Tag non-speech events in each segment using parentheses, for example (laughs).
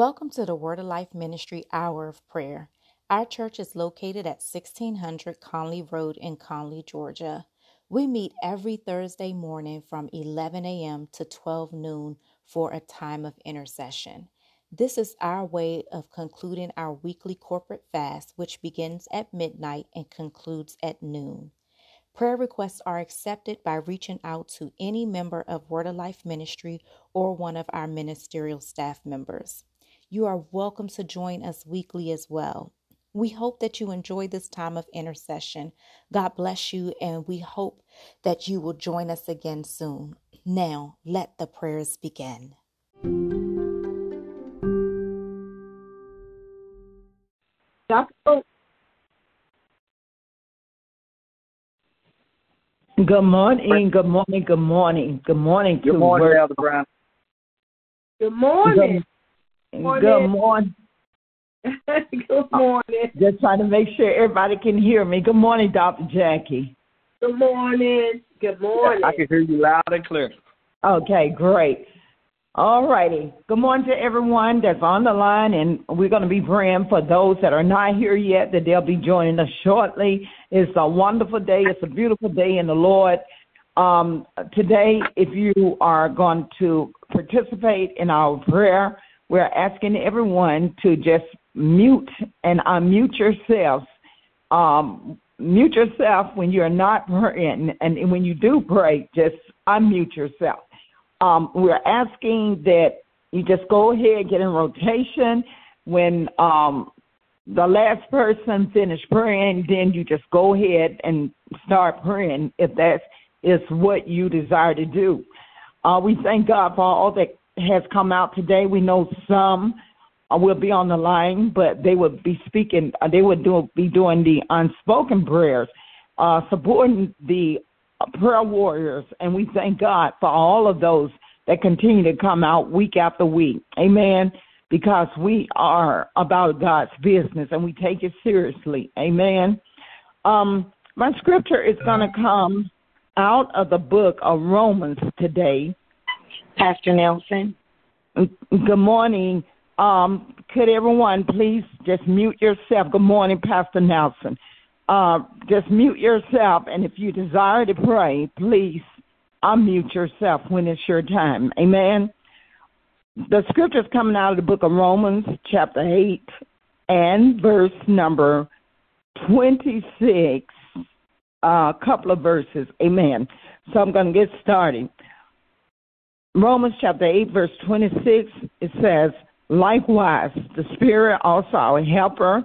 Welcome to the Word of Life Ministry Hour of Prayer. Our church is located at 1600 Conley Road in Conley, Georgia. We meet every Thursday morning from 11 a.m. to 12 noon for a time of intercession. This is our way of concluding our weekly corporate fast, which begins at midnight and concludes at noon. Prayer requests are accepted by reaching out to any member of Word of Life Ministry or one of our ministerial staff members. You are welcome to join us weekly as well. We hope that you enjoy this time of intercession. God bless you, and we hope that you will join us again soon. Now, let the prayers begin. Good morning, good morning, good morning, good morning. Good morning, Elder Brown. Good morning. Good morning. (laughs) Good morning. Just trying to make sure everybody can hear me. Good morning, Dr. Jackie. Good morning. Good morning. I can hear you loud and clear. Okay, great. All righty. Good morning to everyone that's on the line, and we're going to be praying for those that are not here yet that they'll be joining us shortly. It's a wonderful day. It's a beautiful day in the Lord. Um, today, if you are going to participate in our prayer, we're asking everyone to just mute and unmute yourselves. Um, mute yourself when you're not praying, and when you do pray, just unmute yourself. Um, we're asking that you just go ahead, and get in rotation. When um, the last person finish praying, then you just go ahead and start praying if that is what you desire to do. Uh, we thank God for all that has come out today. We know some uh, will be on the line, but they will be speaking. Uh, they would do be doing the unspoken prayers, uh, supporting the prayer warriors, and we thank God for all of those that continue to come out week after week. Amen. Because we are about God's business and we take it seriously. Amen. Um, my scripture is going to come out of the book of Romans today, Pastor Nelson. Good morning. Um, could everyone please just mute yourself? Good morning, Pastor Nelson. Uh, just mute yourself, and if you desire to pray, please unmute yourself when it's your time. Amen. The scripture is coming out of the book of Romans, chapter 8, and verse number 26, a uh, couple of verses. Amen. So I'm going to get started. Romans chapter 8, verse 26, it says, Likewise, the Spirit also our helper,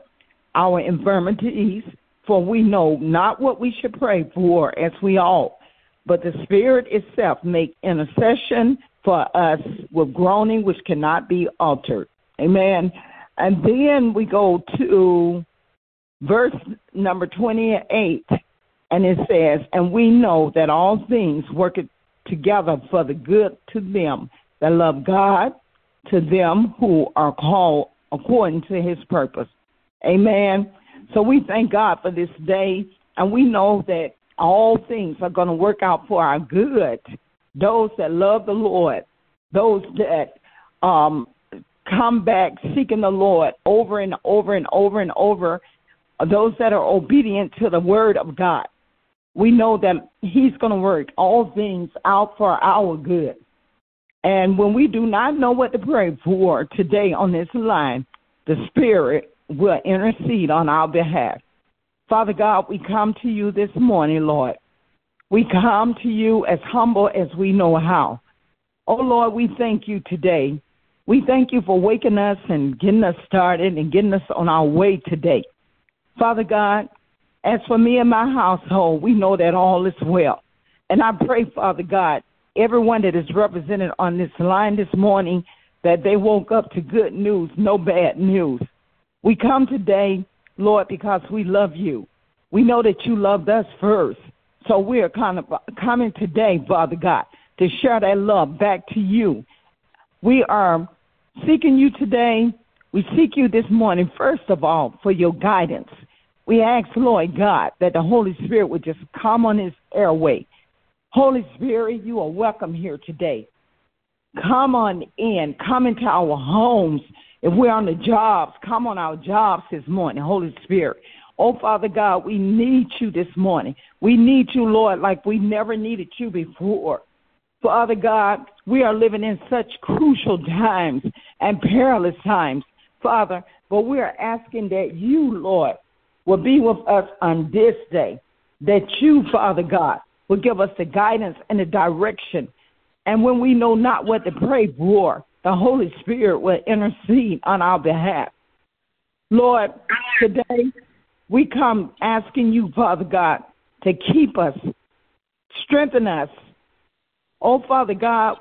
our infirmities, for we know not what we should pray for as we ought, but the Spirit itself make intercession for us with groaning which cannot be altered. Amen. And then we go to verse number 28, and it says, And we know that all things work together for the good to them that love God, to them who are called according to his purpose. Amen. So we thank God for this day, and we know that all things are going to work out for our good. Those that love the Lord, those that um, come back seeking the Lord over and over and over and over, those that are obedient to the word of God we know that He's going to work all things out for our good. And when we do not know what to pray for today on this line, the Spirit will intercede on our behalf. Father God, we come to you this morning, Lord. We come to you as humble as we know how. Oh, Lord, we thank you today. We thank you for waking us and getting us started and getting us on our way today. Father God, as for me and my household, we know that all is well. And I pray, Father God, everyone that is represented on this line this morning, that they woke up to good news, no bad news. We come today, Lord, because we love you. We know that you loved us first. So we are kind of coming today, Father God, to share that love back to you. We are seeking you today. We seek you this morning, first of all, for your guidance. We ask, Lord God, that the Holy Spirit would just come on this airway. Holy Spirit, you are welcome here today. Come on in. Come into our homes. If we're on the jobs, come on our jobs this morning, Holy Spirit. Oh, Father God, we need you this morning. We need you, Lord, like we never needed you before. Father God, we are living in such crucial times and perilous times, Father, but we are asking that you, Lord, will be with us on this day, that you, Father God, will give us the guidance and the direction. And when we know not what to pray for, the Holy Spirit will intercede on our behalf. Lord, today we come asking you, Father God, to keep us, strengthen us. Oh, Father God,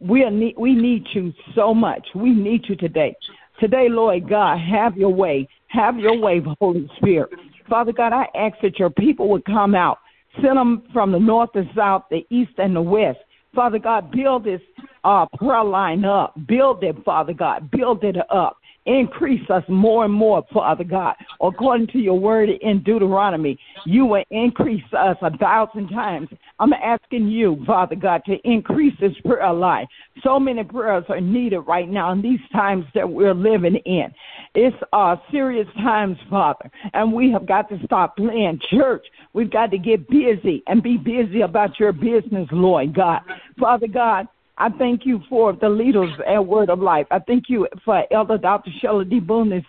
we, need, we need you so much. We need you today. Today, Lord God, have your way. Have your way, Holy Spirit. Father God, I ask that your people would come out. Send them from the north, the south, the east, and the west. Father God, build this uh, prayer line up. Build it, Father God. Build it up. Increase us more and more, Father God. According to your word in Deuteronomy, you will increase us a thousand times. I'm asking you, Father God, to increase this prayer life. So many prayers are needed right now in these times that we're living in. It's uh, serious times, Father, and we have got to stop playing church. We've got to get busy and be busy about your business, Lord God. Father God, I thank you for the leaders at Word of Life. I thank you for Elder Dr. Shelley D. Boone II.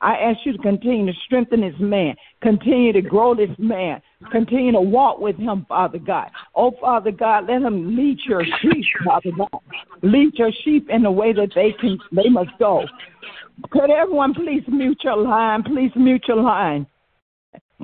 I ask you to continue to strengthen this man, continue to grow this man, continue to walk with him, Father God. Oh, Father God, let him lead your sheep, Father God. Lead your sheep in the way that they can they must go. Could everyone please mute your line? Please mute your line.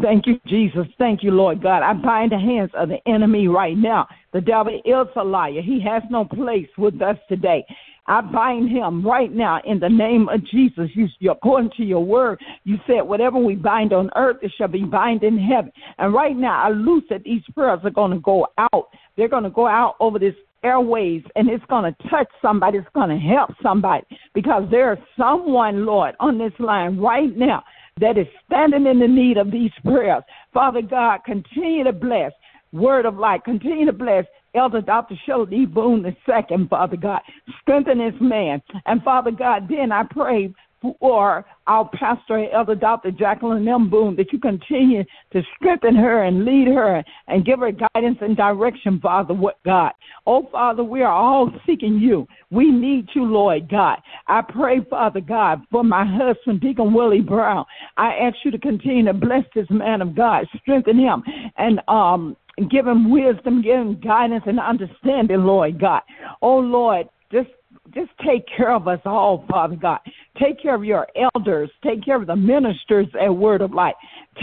Thank you, Jesus. Thank you, Lord God. I bind the hands of the enemy right now. The devil is a liar. He has no place with us today. I bind him right now in the name of Jesus. You, according to your word, you said, whatever we bind on earth, it shall be bind in heaven. And right now, I loose that these prayers are going to go out. They're going to go out over this airways and it's going to touch somebody. It's going to help somebody because there's someone, Lord, on this line right now that is standing in the need of these prayers. Father God, continue to bless. Word of life, continue to bless Elder Dr. Shelley Boone II, Father God. Strengthen this man. And Father God, then I pray for our pastor, Elder Dr. Jacqueline M. Boone, that you continue to strengthen her and lead her and give her guidance and direction, Father what God. Oh, Father, we are all seeking you. We need you, Lord God. I pray, Father God, for my husband, Deacon Willie Brown. I ask you to continue to bless this man of God, strengthen him, and um, give him wisdom, give him guidance and understanding, Lord God. Oh, Lord, just just take care of us all, Father God. Take care of your elders. Take care of the ministers at Word of Life.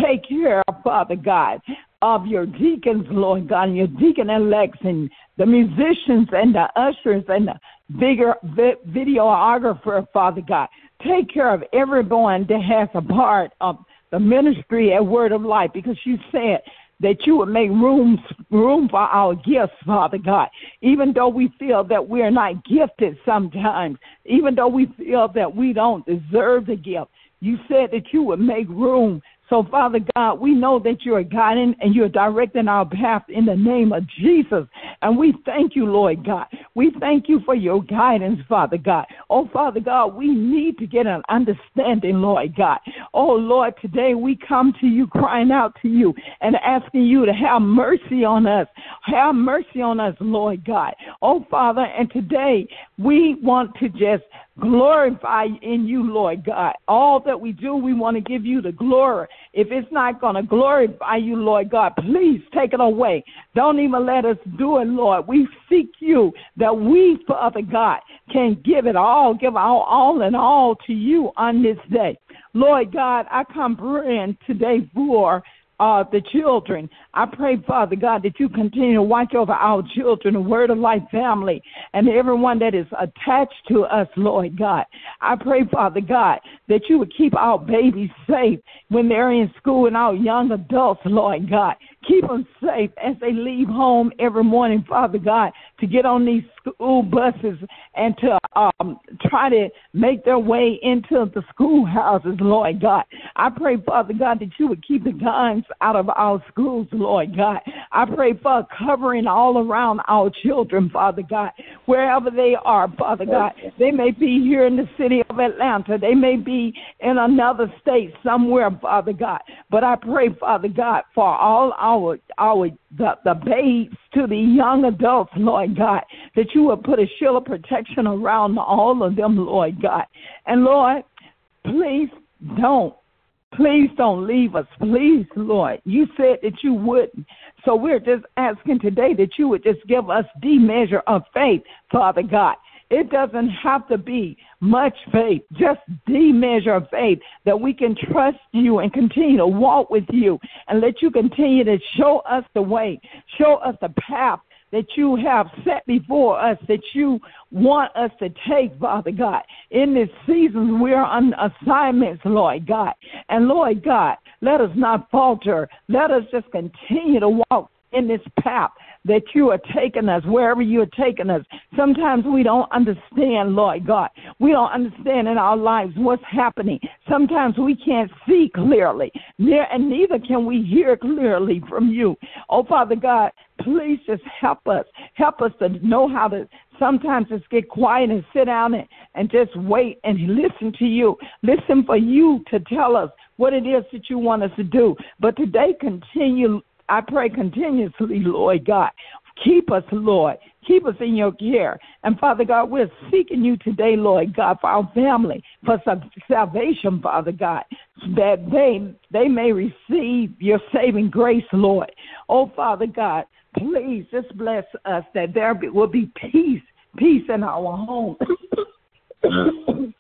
Take care, Father God, of your deacons, Lord God, and your deacon elects and the musicians and the ushers and the bigger videographer, Father God. Take care of everyone that has a part of the ministry at Word of Life because you said that you would make room room for our gifts, Father God. Even though we feel that we're not gifted sometimes, even though we feel that we don't deserve the gift, you said that you would make room so, Father God, we know that you're guiding and you're directing our path in the name of Jesus. And we thank you, Lord God. We thank you for your guidance, Father God. Oh, Father God, we need to get an understanding, Lord God. Oh, Lord, today we come to you, crying out to you and asking you to have mercy on us. Have mercy on us, Lord God. Oh, Father, and today we want to just glorify in you, Lord God. All that we do, we want to give you the glory. If it's not going to glorify you, Lord God, please take it away. Don't even let us do it, Lord. We seek you that we, Father God, can give it all, give our all and all to you on this day. Lord God, I come praying today for uh, the children. I pray, Father God, that you continue to watch over our children, the Word of Life family, and everyone that is attached to us, Lord God. I pray, Father God, that you would keep our babies safe when they're in school and our young adults, Lord God. Keep them safe as they leave home every morning, Father God, to get on these school buses and to um, try to make their way into the schoolhouses, Lord God. I pray, Father God, that you would keep the guns out of our schools, Lord God. I pray for covering all around our children, Father God, wherever they are, Father God. They may be here in the city of Atlanta. They may be in another state somewhere, Father God. But I pray, Father God, for all our our the, the babes to the young adults, Lord God, that you will put a shield of protection around all of them, Lord God. And Lord, please don't Please don't leave us. Please, Lord. You said that you wouldn't. So we're just asking today that you would just give us the measure of faith, Father God. It doesn't have to be much faith, just the measure of faith that we can trust you and continue to walk with you and let you continue to show us the way, show us the path that you have set before us, that you want us to take, Father God. In this season, we're on assignments, Lord God. And Lord God, let us not falter. Let us just continue to walk in this path that you are taking us, wherever you are taking us. Sometimes we don't understand, Lord God. We don't understand in our lives what's happening. Sometimes we can't see clearly, and neither can we hear clearly from you. Oh, Father God, please just help us. Help us to know how to sometimes just get quiet and sit down and, and just wait and listen to you. Listen for you to tell us what it is that you want us to do. But today, continue I pray continuously, Lord God. Keep us, Lord. Keep us in your care. And Father God, we're seeking you today, Lord God, for our family, for some salvation, Father God, that they they may receive your saving grace, Lord. Oh, Father God, please just bless us that there will be peace, peace in our home. (coughs)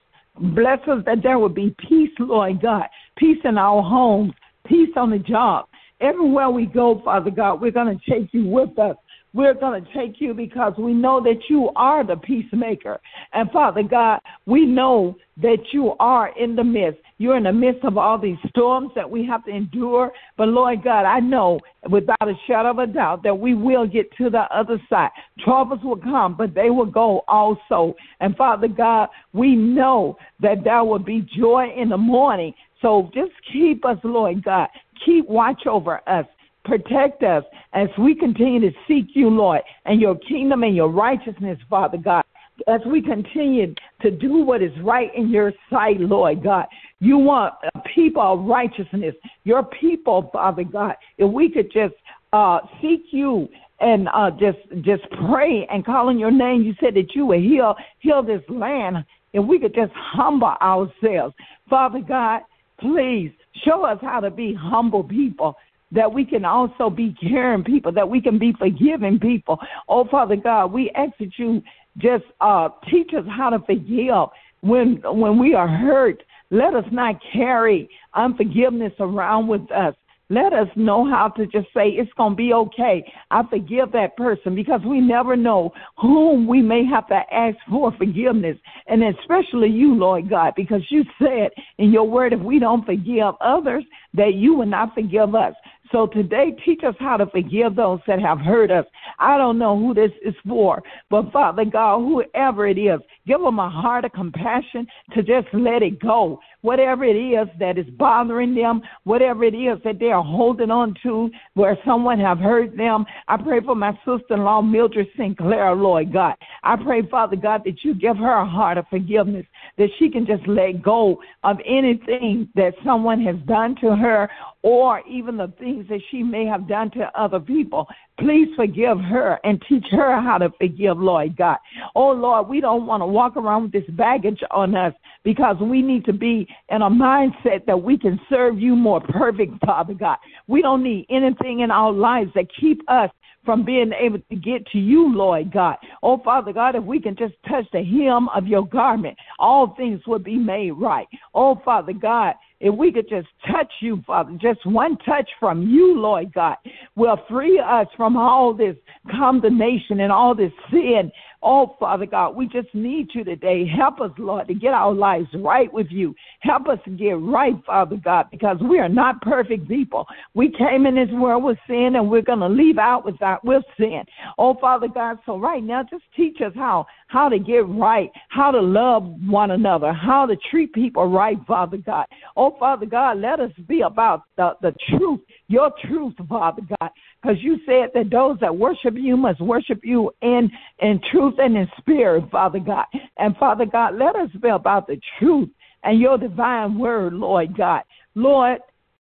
bless us that there will be peace, Lord God, peace in our homes, peace on the job, Everywhere we go, Father God, we're going to take you with us. We're going to take you because we know that you are the peacemaker. And Father God, we know that you are in the midst. You're in the midst of all these storms that we have to endure. But Lord God, I know without a shadow of a doubt that we will get to the other side. Troubles will come, but they will go also. And Father God, we know that there will be joy in the morning. So just keep us, Lord God. Keep watch over us. Protect us as we continue to seek you, Lord, and your kingdom and your righteousness, Father God. As we continue to do what is right in your sight, Lord God. You want a people of righteousness. Your people, Father God. If we could just uh, seek you and uh, just just pray and call on your name. You said that you would heal heal this land. If we could just humble ourselves, Father God, please Show us how to be humble people, that we can also be caring people, that we can be forgiving people. Oh, Father God, we you just uh, teach us how to forgive when when we are hurt. Let us not carry unforgiveness around with us. Let us know how to just say, it's going to be okay. I forgive that person because we never know whom we may have to ask for forgiveness. And especially you, Lord God, because you said in your word, if we don't forgive others, that you will not forgive us. So today, teach us how to forgive those that have hurt us. I don't know who this is for, but Father God, whoever it is, give them a heart of compassion to just let it go. Whatever it is that is bothering them, whatever it is that they are holding on to, where someone have hurt them. I pray for my sister-in-law, Mildred Sinclair, Lord God. I pray, Father God, that you give her a heart of forgiveness, that she can just let go of anything that someone has done to her or even the things that she may have done to other people. Please forgive her and teach her how to forgive, Lord God. Oh, Lord, we don't want to walk around with this baggage on us because we need to be in a mindset that we can serve you more perfect, Father God. We don't need anything in our lives that keep us from being able to get to you, Lord God. Oh, Father God, if we can just touch the hem of your garment, all things will be made right. Oh, Father God, if we could just touch you, Father, just one touch from you, Lord God, will free us from all this condemnation and all this sin Oh, Father God, we just need you today. Help us, Lord, to get our lives right with you. Help us get right, Father God, because we are not perfect people. We came in this world with sin and we're going to leave out with, that, with sin. Oh, Father God, so right now, just teach us how, how to get right, how to love one another, how to treat people right, Father God. Oh, Father God, let us be about the, the truth, your truth, Father God, because you said that those that worship you must worship you in, in truth and in spirit, Father God. And Father God, let us be about the truth and your divine word, Lord God. Lord,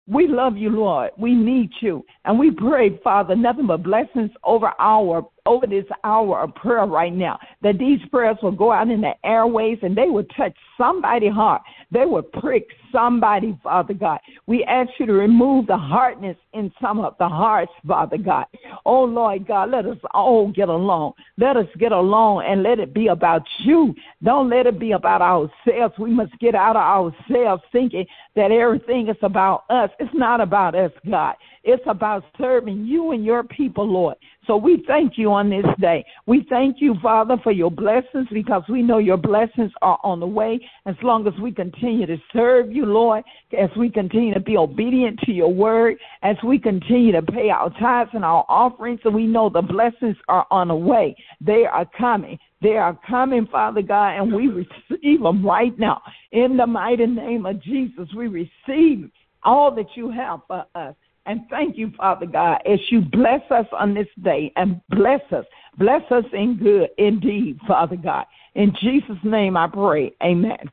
we love you, Lord. We need you. And we pray, Father, nothing but blessings over our over this hour of prayer right now. That these prayers will go out in the airways and they will touch somebody's heart. They will prick somebody, Father God. We ask you to remove the hardness in some of the hearts, Father God. Oh Lord God, let us all get along. Let us get along and let it be about you. Don't let it be about ourselves. We must get out of ourselves thinking that everything is about us. It's not about us, God. It's about serving you and your people, Lord. So we thank you on this day. We thank you, Father, for your blessings because we know your blessings are on the way as long as we continue to serve you, Lord, as we continue to be obedient to your word, as we continue to pay our tithes and our offerings, so we know the blessings are on the way. They are coming. They are coming, Father God, and we receive them right now. In the mighty name of Jesus, we receive all that you have for us. And thank you, Father God, as you bless us on this day and bless us. Bless us in good indeed, Father God. In Jesus' name I pray. Amen.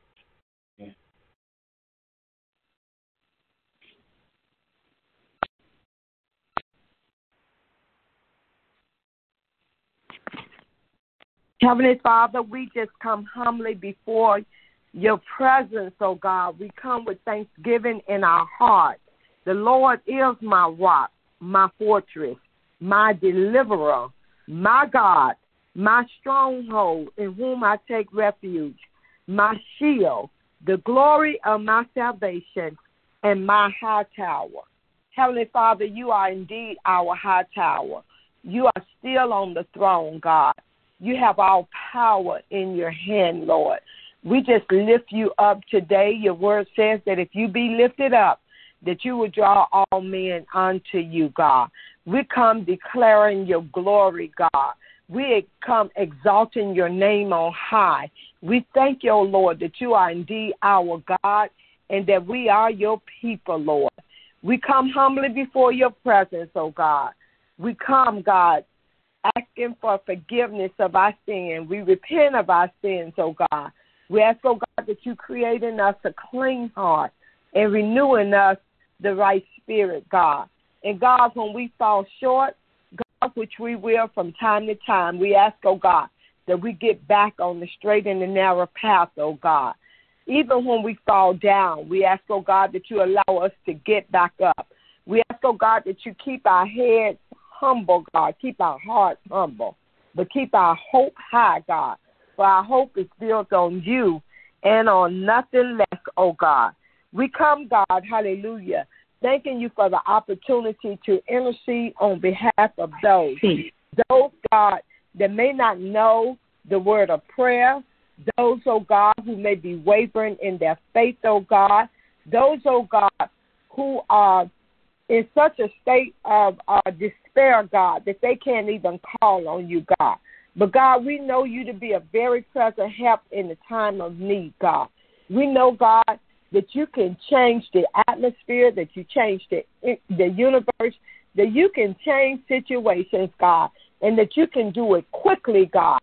Heavenly Father, we just come humbly before your presence, oh God. We come with thanksgiving in our heart. The Lord is my rock, my fortress, my deliverer, my God, my stronghold, in whom I take refuge, my shield, the glory of my salvation, and my high tower. Heavenly Father, you are indeed our high tower. You are still on the throne, God. You have all power in your hand, Lord. We just lift you up today. Your word says that if you be lifted up, that you would draw all men unto you, God. We come declaring your glory, God. We come exalting your name on high. We thank you, Lord, that you are indeed our God and that we are your people, Lord. We come humbly before your presence, oh God. We come, God, asking for forgiveness of our sin. We repent of our sins, oh God. We ask, oh God, that you create in us a clean heart and renew in us the right spirit, God. And God, when we fall short, God, which we will from time to time, we ask, oh God, that we get back on the straight and the narrow path, oh God. Even when we fall down, we ask, oh God, that you allow us to get back up. We ask, oh God, that you keep our heads humble, God, keep our hearts humble, but keep our hope high, God. For our hope is built on you and on nothing less, oh God. We come, God, hallelujah, thanking you for the opportunity to intercede on behalf of those, those, God, that may not know the word of prayer, those, oh God, who may be wavering in their faith, oh God, those, oh God, who are in such a state of uh, despair, God, that they can't even call on you, God. But God, we know you to be a very present help in the time of need, God. We know, God, that you can change the atmosphere, that you change the the universe, that you can change situations, God, and that you can do it quickly, God.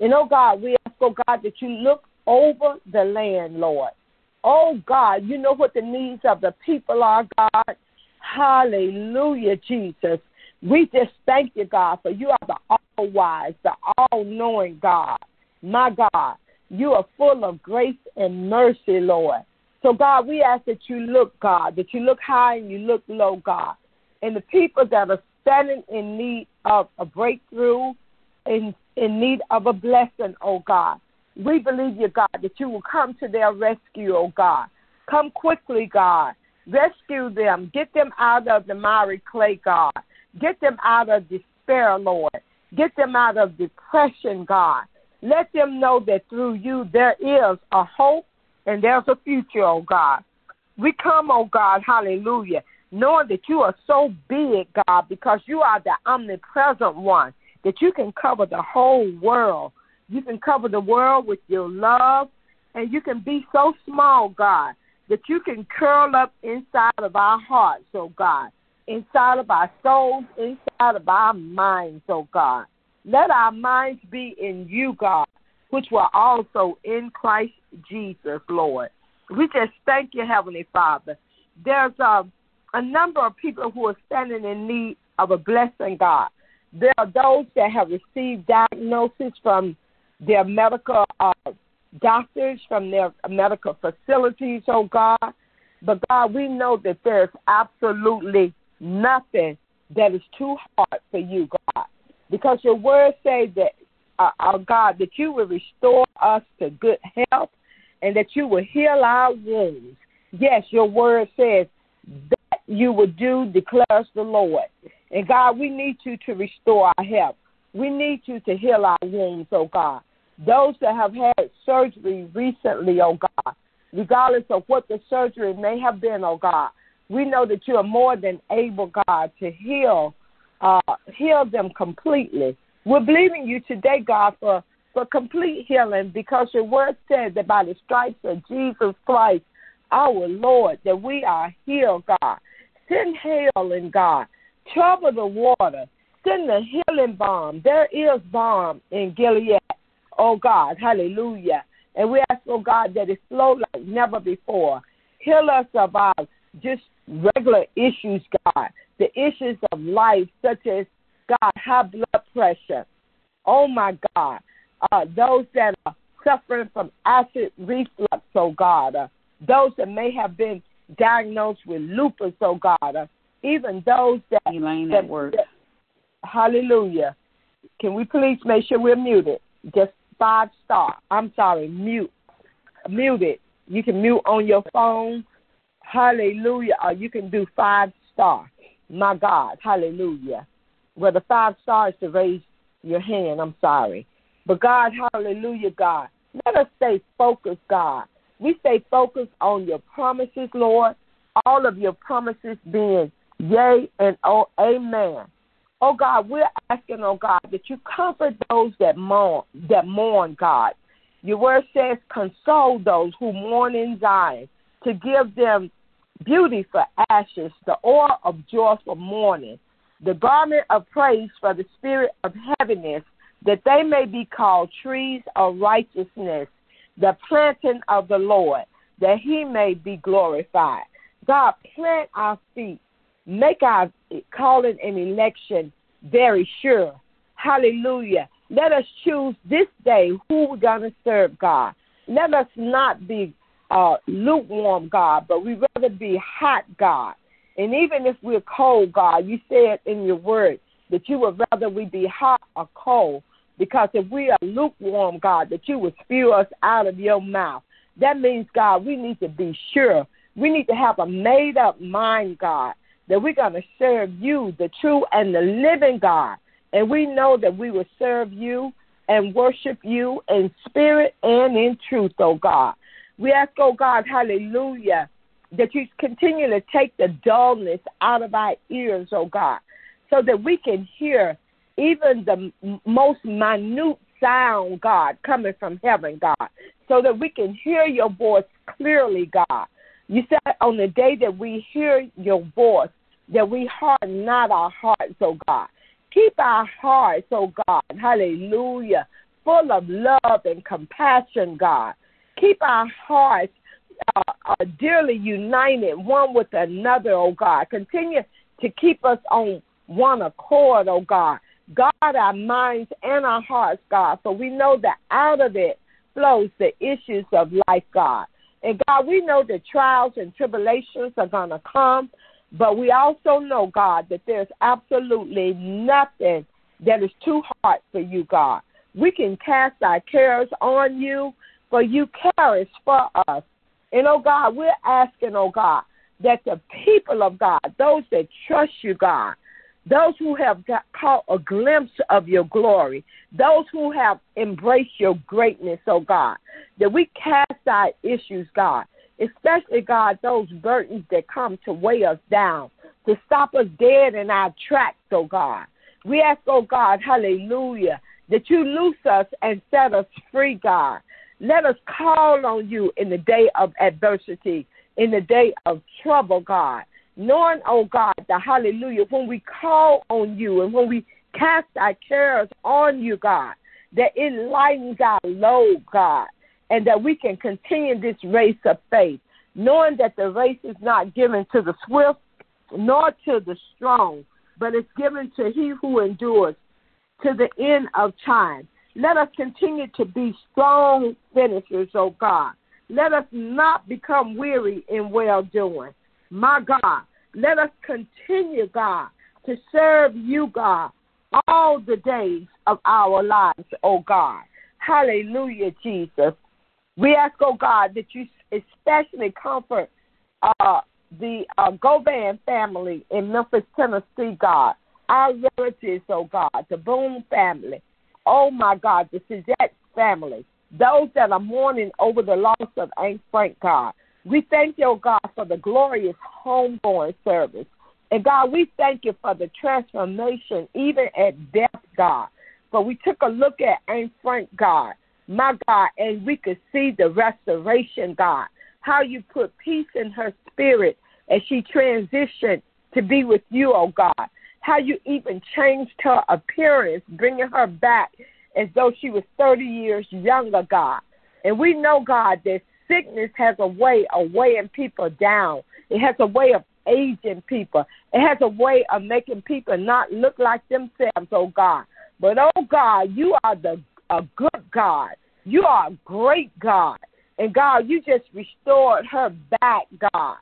And oh God, we ask, oh God, that you look over the land, Lord. Oh God, you know what the needs of the people are, God. Hallelujah, Jesus. We just thank you, God, for you are the all wise, the all knowing God. My God, you are full of grace and mercy, Lord. So, God, we ask that you look, God, that you look high and you look low, God. And the people that are standing in need of a breakthrough, in, in need of a blessing, oh God. We believe you, God, that you will come to their rescue, oh God. Come quickly, God. Rescue them. Get them out of the miry clay, God. Get them out of despair, Lord. Get them out of depression, God. Let them know that through you there is a hope and there's a future, oh God. We come, oh God, hallelujah, knowing that you are so big, God, because you are the omnipresent one, that you can cover the whole world. You can cover the world with your love, and you can be so small, God, that you can curl up inside of our hearts, oh God, inside of our souls, inside of our minds, oh God. Let our minds be in you, God, which were also in Christ Jesus, Lord. We just thank you, Heavenly Father. There's a, a number of people who are standing in need of a blessing, God. There are those that have received diagnosis from their medical uh, doctors, from their medical facilities, oh God. But God, we know that there's absolutely nothing that is too hard for you, God. Because your word says that, uh, uh, God, that you will restore us to good health and that you will heal our wounds. Yes, your word says that you will do, declares the Lord. And God, we need you to restore our health. We need you to heal our wounds, oh God. Those that have had surgery recently, oh God, regardless of what the surgery may have been, oh God, we know that you are more than able, God, to heal, uh, heal them completely. We're believing you today, God, for for complete healing because your word says that by the stripes of Jesus Christ, our Lord, that we are healed, God. Send healing, God. Trouble the water. Send the healing balm. There is balm in Gilead, oh God. Hallelujah. And we ask, oh God, that it flow like never before. Heal us of our just regular issues, God. The issues of life, such as, God, high blood pressure. Oh my God uh, those that are suffering from acid reflux, oh God, uh, those that may have been diagnosed with lupus, oh God, uh, even those that, Elaine, that, that works. That, hallelujah. Can we please make sure we're muted? Just five star. I'm sorry, mute. Muted. You can mute on your phone. Hallelujah. Or you can do five star. My God. Hallelujah. Well, the five stars to raise your hand. I'm sorry. But God, hallelujah, God. Let us stay focused, God. We stay focused on your promises, Lord. All of your promises being yea and oh, amen. Oh God, we're asking, oh God, that you comfort those that mourn, that mourn, God. Your word says, console those who mourn in Zion, to give them beauty for ashes, the oil of joy for mourning, the garment of praise for the spirit of heaviness, that they may be called trees of righteousness, the planting of the Lord, that he may be glorified. God, plant our feet, make our calling and election very sure. Hallelujah. Let us choose this day who we're going to serve, God. Let us not be uh, lukewarm, God, but we rather be hot, God. And even if we're cold, God, you said in your word that you would rather we be hot or cold. Because if we are lukewarm, God, that you will spew us out of your mouth. That means, God, we need to be sure. We need to have a made up mind, God, that we're going to serve you, the true and the living God. And we know that we will serve you and worship you in spirit and in truth, oh God. We ask, oh God, hallelujah, that you continue to take the dullness out of our ears, oh God, so that we can hear even the most minute sound, God, coming from heaven, God, so that we can hear your voice clearly, God. You said on the day that we hear your voice, that we harden not our hearts, oh God. Keep our hearts, oh God, hallelujah, full of love and compassion, God. Keep our hearts uh, uh, dearly united one with another, oh God. Continue to keep us on one accord, oh God. God our minds and our hearts, God, for we know that out of it flows the issues of life, God. And God, we know that trials and tribulations are going to come, but we also know, God, that there's absolutely nothing that is too hard for you, God. We can cast our cares on you, for you carest for us. And, oh God, we're asking, oh God, that the people of God, those that trust you, God, those who have got, caught a glimpse of your glory, those who have embraced your greatness, oh God, that we cast our issues, God, especially, God, those burdens that come to weigh us down, to stop us dead in our tracks, oh God. We ask, oh God, hallelujah, that you loose us and set us free, God. Let us call on you in the day of adversity, in the day of trouble, God. Knowing, oh God, the hallelujah, when we call on you and when we cast our cares on you, God, that it lightens our load, God, and that we can continue this race of faith, knowing that the race is not given to the swift nor to the strong, but it's given to he who endures to the end of time. Let us continue to be strong finishers, oh God. Let us not become weary in well doing. My God, let us continue, God, to serve you, God, all the days of our lives, oh God. Hallelujah, Jesus. We ask, oh God, that you especially comfort uh, the uh, Govan family in Memphis, Tennessee, God. Our relatives, oh God, the Boone family. Oh my God, the Suzette family. Those that are mourning over the loss of Aunt Frank, God. We thank you, oh God, for the glorious homegoing service. And God, we thank you for the transformation, even at death, God. But we took a look at Aunt Frank, God, my God, and we could see the restoration, God. How you put peace in her spirit as she transitioned to be with you, oh God. How you even changed her appearance, bringing her back as though she was 30 years younger, God. And we know, God, that sickness has a way of weighing people down. It has a way of aging people. It has a way of making people not look like themselves, oh God. But oh God, you are the a good God. You are a great God. And God, you just restored her back, God,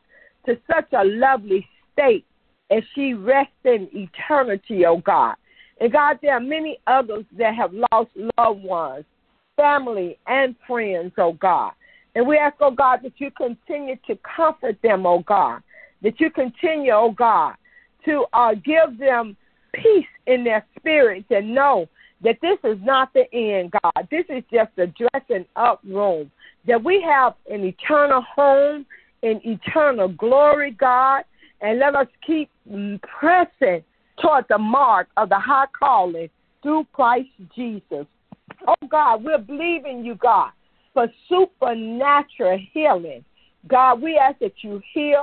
to such a lovely state as she rests in eternity, oh God. And God, there are many others that have lost loved ones, family, and friends, oh God. And we ask, oh God, that you continue to comfort them, oh God. That you continue, oh God, to uh, give them peace in their spirits and know that this is not the end, God. This is just a dressing up room. That we have an eternal home an eternal glory, God. And let us keep pressing toward the mark of the high calling through Christ Jesus. Oh God, we're believing you, God, for supernatural healing. God, we ask that you heal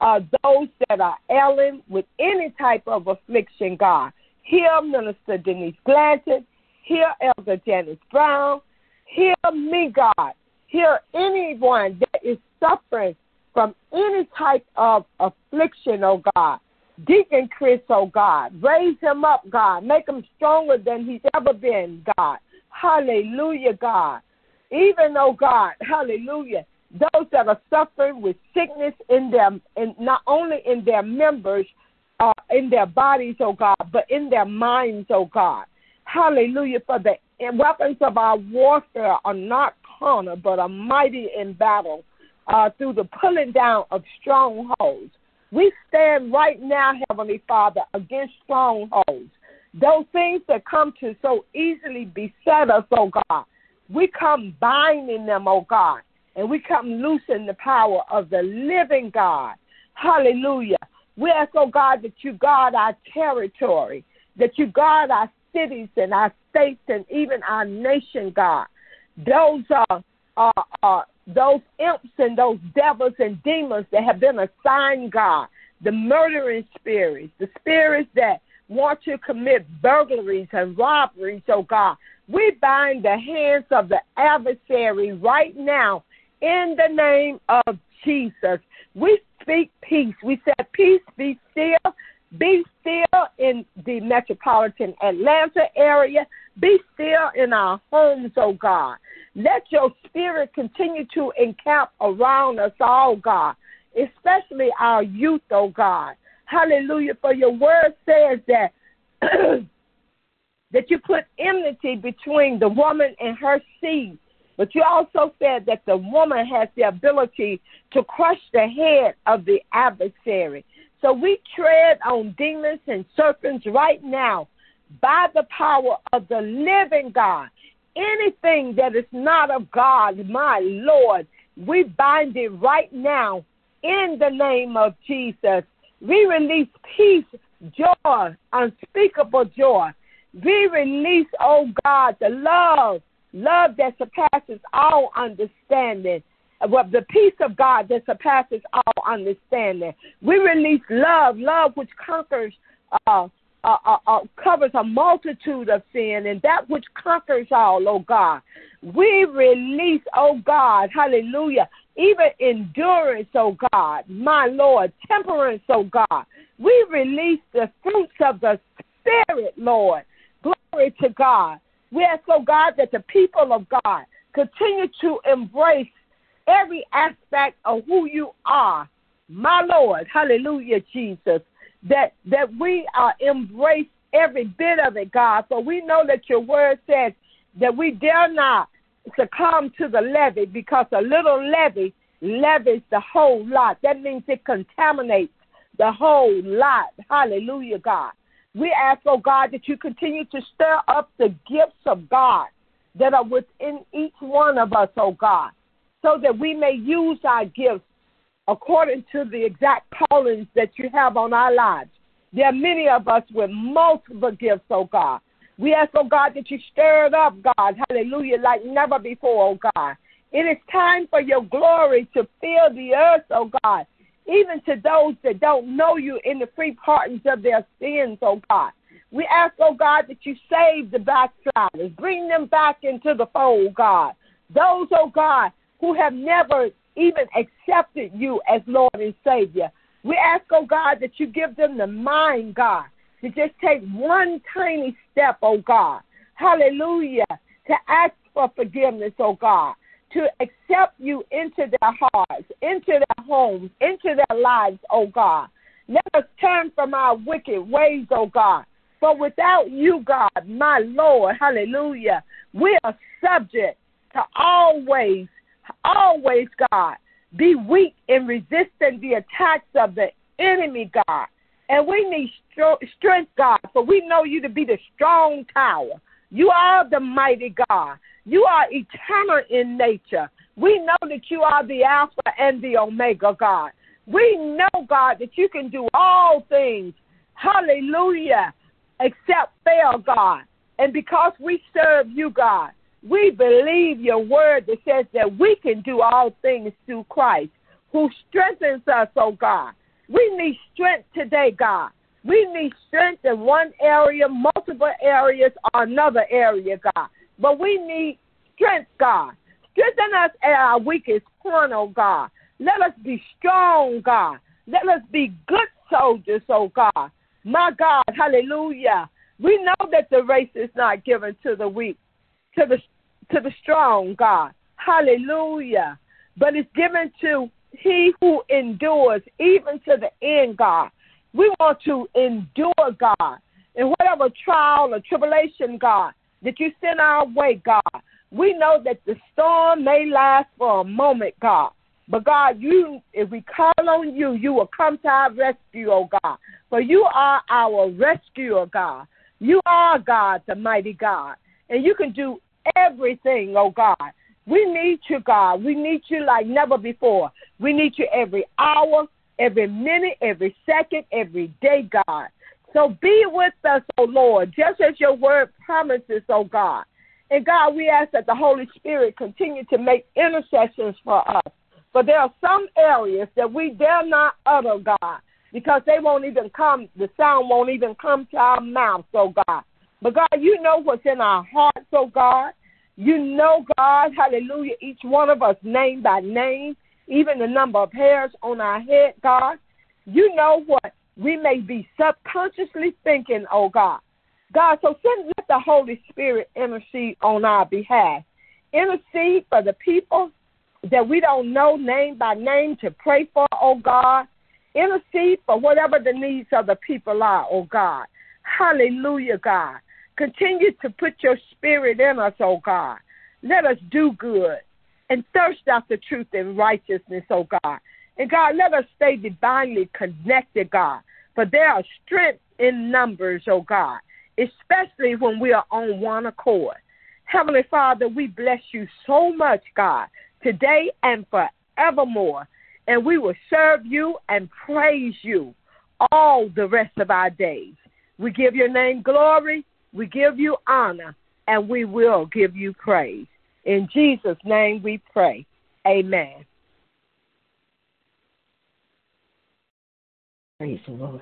uh, those that are ailing with any type of affliction, God. Heal Minister Denise Glanton. Heal Elder Janice Brown. Heal me, God. Heal anyone that is suffering from any type of affliction, oh God. Deacon Chris, oh God. Raise him up, God. Make him stronger than he's ever been, God. Hallelujah, God even though God, hallelujah, those that are suffering with sickness in them, and not only in their members, uh, in their bodies, oh God, but in their minds, oh God. Hallelujah. For the weapons of our warfare are not carnal, but are mighty in battle uh, through the pulling down of strongholds. We stand right now, Heavenly Father, against strongholds. Those things that come to so easily beset us, oh God. We come binding them, oh God, and we come loosing the power of the living God. Hallelujah. We ask, oh God, that you guard our territory, that you guard our cities and our states and even our nation, God. Those are, are, are those imps and those devils and demons that have been assigned, God, the murdering spirits, the spirits that want to commit burglaries and robberies, oh God. We bind the hands of the adversary right now in the name of Jesus. We speak peace. We said, Peace be still. Be still in the metropolitan Atlanta area. Be still in our homes, oh God. Let your spirit continue to encamp around us all, God, especially our youth, oh God. Hallelujah. For your word says that (clears throat) that you put enmity between the woman and her seed. But you also said that the woman has the ability to crush the head of the adversary. So we tread on demons and serpents right now by the power of the living God. Anything that is not of God, my Lord, we bind it right now in the name of Jesus. We release peace, joy, unspeakable joy. We release, oh God, the love, love that surpasses all understanding. Well, the peace of God that surpasses all understanding. We release love, love which conquers uh, uh, uh, uh, covers a multitude of sin and that which conquers all, oh God. We release, oh God, hallelujah, even endurance, oh God, my Lord, temperance, oh God. We release the fruits of the Spirit, Lord. Glory to God. We ask, oh God, that the people of God continue to embrace every aspect of who you are, my Lord. Hallelujah, Jesus that that we uh, embrace every bit of it, God. For we know that your word says that we dare not succumb to the leaven because a little leaven leavens the whole lot. That means it contaminates the whole lot. Hallelujah, God. We ask, oh God, that you continue to stir up the gifts of God that are within each one of us, oh God, so that we may use our gifts according to the exact callings that you have on our lives. There are many of us with multiple gifts, oh God. We ask, oh God, that you stir it up, God, hallelujah, like never before, oh God. It is time for your glory to fill the earth, oh God, even to those that don't know you in the free pardons of their sins, oh God. We ask, oh God, that you save the backsliders, bring them back into the fold, God. Those, oh God, who have never even accepted you as Lord and Savior. We ask, oh God, that you give them the mind, God, to just take one tiny step, oh God. Hallelujah. To ask for forgiveness, oh God. To accept you into their hearts, into their homes, into their lives, oh God. Let us turn from our wicked ways, oh God. For without you, God, my Lord, hallelujah, we are subject to always always, God, be weak in resisting the attacks of the enemy, God. And we need strength, God, for we know you to be the strong tower. You are the mighty God. You are eternal in nature. We know that you are the Alpha and the Omega, God. We know, God, that you can do all things. Hallelujah. Except fail, God. And because we serve you, God, we believe your word that says that we can do all things through Christ who strengthens us, oh God. We need strength today, God. We need strength in one area, multiple areas, or another area, God. But we need strength, God. Strengthen us at our weakest point, oh God. Let us be strong, God. Let us be good soldiers, oh God. My God, hallelujah. We know that the race is not given to the weak, to the to the strong, God. Hallelujah. But it's given to he who endures even to the end, God. We want to endure, God. In whatever trial or tribulation, God, that you send our way, God. We know that the storm may last for a moment, God. But God, you if we call on you, you will come to our rescue, oh God. For you are our rescuer, God. You are God, the mighty God. And you can do everything, oh God. We need you, God. We need you like never before. We need you every hour, every minute, every second, every day, God. So be with us, oh Lord, just as your word promises, oh God. And God, we ask that the Holy Spirit continue to make intercessions for us. For there are some areas that we dare not utter, God, because they won't even come, the sound won't even come to our mouths, oh God. But God, you know what's in our hearts, oh God. You know, God, hallelujah, each one of us name by name, even the number of hairs on our head, God. You know what we may be subconsciously thinking, oh God. God, so send let the Holy Spirit intercede on our behalf. Intercede for the people that we don't know name by name to pray for, oh God. Intercede for whatever the needs of the people are, oh God. Hallelujah, God. Continue to put your spirit in us, oh God. Let us do good and thirst after truth and righteousness, oh God. And God, let us stay divinely connected, God. For there are strength in numbers, oh God, especially when we are on one accord. Heavenly Father, we bless you so much, God, today and forevermore. And we will serve you and praise you all the rest of our days. We give your name glory, we give you honor, and we will give you praise. In Jesus' name we pray. Amen. Praise the Lord.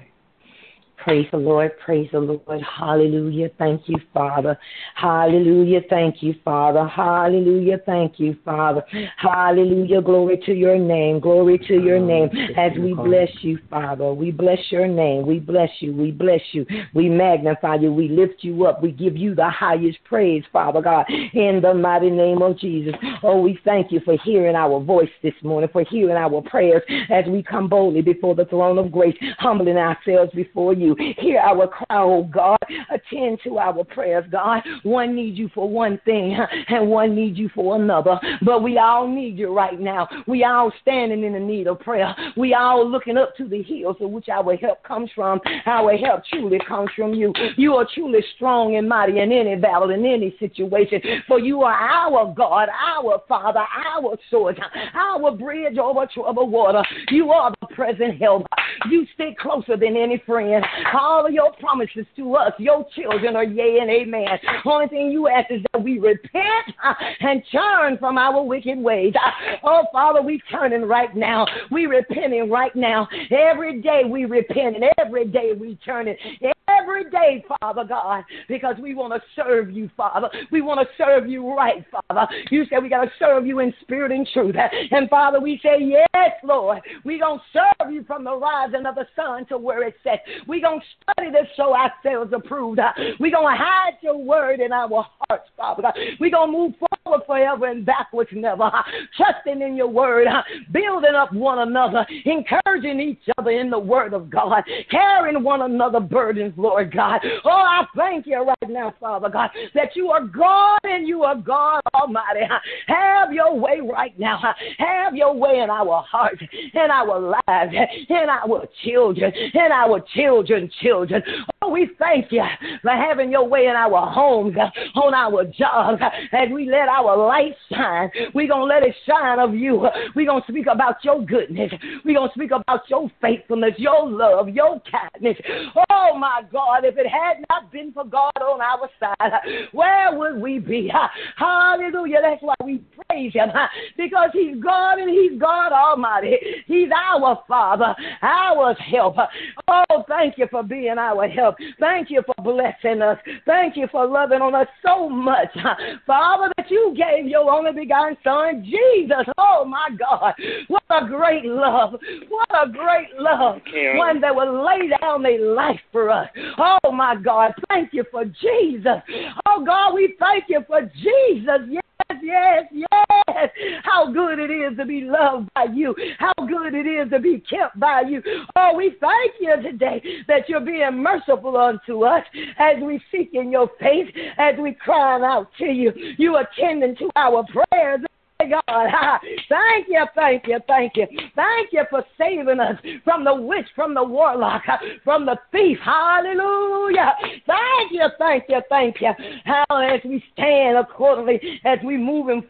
Praise the Lord. Praise the Lord. Hallelujah. Thank you, Father. Hallelujah. Thank you, Father. Hallelujah. Thank you, Father. Hallelujah. Glory to your name. Glory to your name. As we bless you, Father. We bless your name. We bless you. We bless you. We magnify you. We lift you up. We give you the highest praise, Father God, in the mighty name of Jesus. Oh, we thank you for hearing our voice this morning, for hearing our prayers as we come boldly before the throne of grace, humbling ourselves before you. Hear our cry, oh God. Attend to our prayers, God. One needs you for one thing, and one needs you for another. But we all need you right now. We all standing in the need of prayer. We all looking up to the hills of which our help comes from. Our help truly comes from you. You are truly strong and mighty in any battle, in any situation. For you are our God, our Father, our source, our bridge over troubled water. You are the present help. You stick closer than any friend. All of your promises to us, your children, are yea and amen. Only thing you ask is that we repent and turn from our wicked ways. Oh, Father, we turning right now. We repenting right now. Every day we repent and every day we turning. Every day, Father God, because we want to serve you, Father. We want to serve you right, Father. You said we got to serve you in spirit and truth. And Father, we say, yes, Lord. we going to serve you from the rising of the sun to where it set. we going to study to show ourselves approved. we going to hide your word in our hearts, Father God. we going to move forward forever and backwards never. Trusting in your word, building up one another, encouraging each other in the word of God, carrying one another burdens, Lord God. Oh, I thank you right now, Father God, that you are God and you are God Almighty. Have your way right now. Have your way in our hearts, in our lives, in our children, in our children's children. Oh, we thank you for having your way in our homes, on our jobs, as we let our light shine. We're going to let it shine of you. We're going to speak about your goodness. We're going to speak about your faithfulness, your love, your kindness. Oh, my God, if it had not been for God on our side, where would we be? Hallelujah. That's why we praise Him because He's God and He's God Almighty. He's our Father, our help. Oh, thank you for being our help. Thank you for blessing us. Thank you for loving on us so much. Father, that you gave your only begotten Son, Jesus. Oh, my God. What a great love. What a great love. One that will lay down their life for us. Oh, my God. Thank you for Jesus. Oh, God, we thank you for Jesus. Yes, yes, yes. How good it is to be loved by you. How good it is to be kept by you. Oh, we thank you today that you're being merciful unto us as we seek in your face, as we cry out to you. You attending to our prayers. God. (laughs) Thank you, thank you, thank you. Thank you for saving us from the witch, from the warlock, (laughs) from the thief. Hallelujah. Thank you, thank you, thank you. How as we stand accordingly, as we moving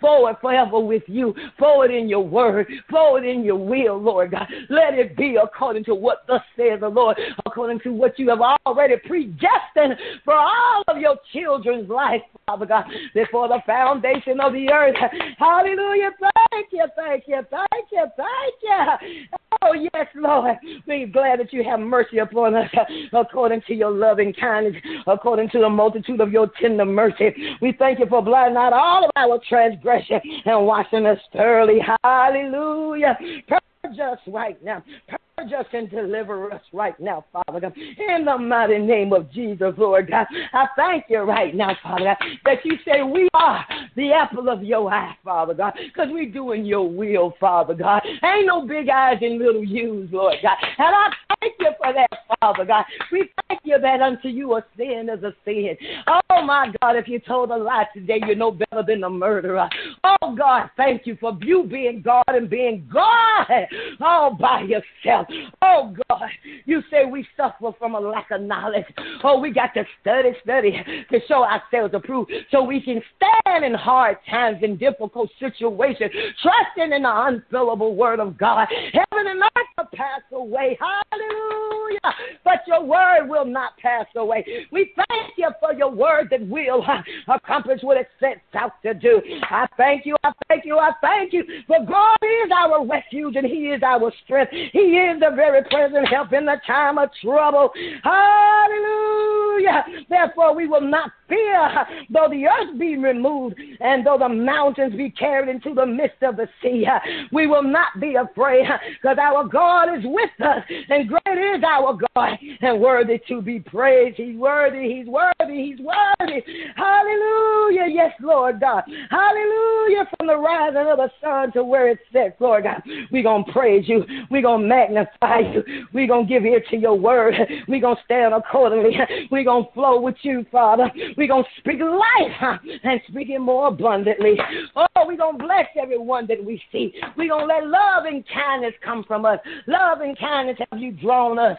forward forever with you, forward in your word, forward in your will, Lord God. Let it be according to what thus says the Lord, according to what you have already predestined for all of your children's life, Father God, before the foundation of the earth. Hallelujah. Thank you, thank you, thank you, thank you. Oh, yes, Lord. We're glad that you have mercy upon us according to your loving kindness, according to the multitude of your tender mercy. We thank you for blotting out all of our transgression and washing us thoroughly. Hallelujah. Purge us right now. Purge us and deliver us right now, Father God. In the mighty name of Jesus, Lord God. I thank you right now, Father God, that you say we are the apple of your eye, Father God, because we're doing your will, Father God. Ain't no big eyes and little U's, Lord God. And I thank you for that, Father God. We thank you that unto you a sin is a sin. Oh, my God, if you told a lie today, you're no better than a murderer. Oh, God, thank you for you being God and being God all by yourself. Oh, God, you say we suffer from a lack of knowledge. Oh, we got to study, study to show ourselves approved so we can stand in hard times and difficult situations, trusting in the unfillable word of God. Heaven and earth will pass away. Hallelujah. But your word will not pass away. We thank you for your word that will accomplish what it sets out to do. I thank you. I thank you. I thank you. For God is our refuge and He is our strength. He is the very present help in the time of trouble. Hallelujah. Therefore, we will not though the earth be removed and though the mountains be carried into the midst of the sea. We will not be afraid because our God is with us and great is our God and worthy to be praised. He's worthy. He's worthy. He's worthy. Hallelujah. Yes, Lord God. Hallelujah. From the rising of the sun to where it sets, Lord God. We're going to praise you. We're going to magnify you. We're going to give ear to your word. We're going to stand accordingly. We're going to flow with you, Father. We're going to speak life and speak it more abundantly. Oh, we're going to bless everyone that we see. We're going to let love and kindness come from us. Love and kindness have you drawn us.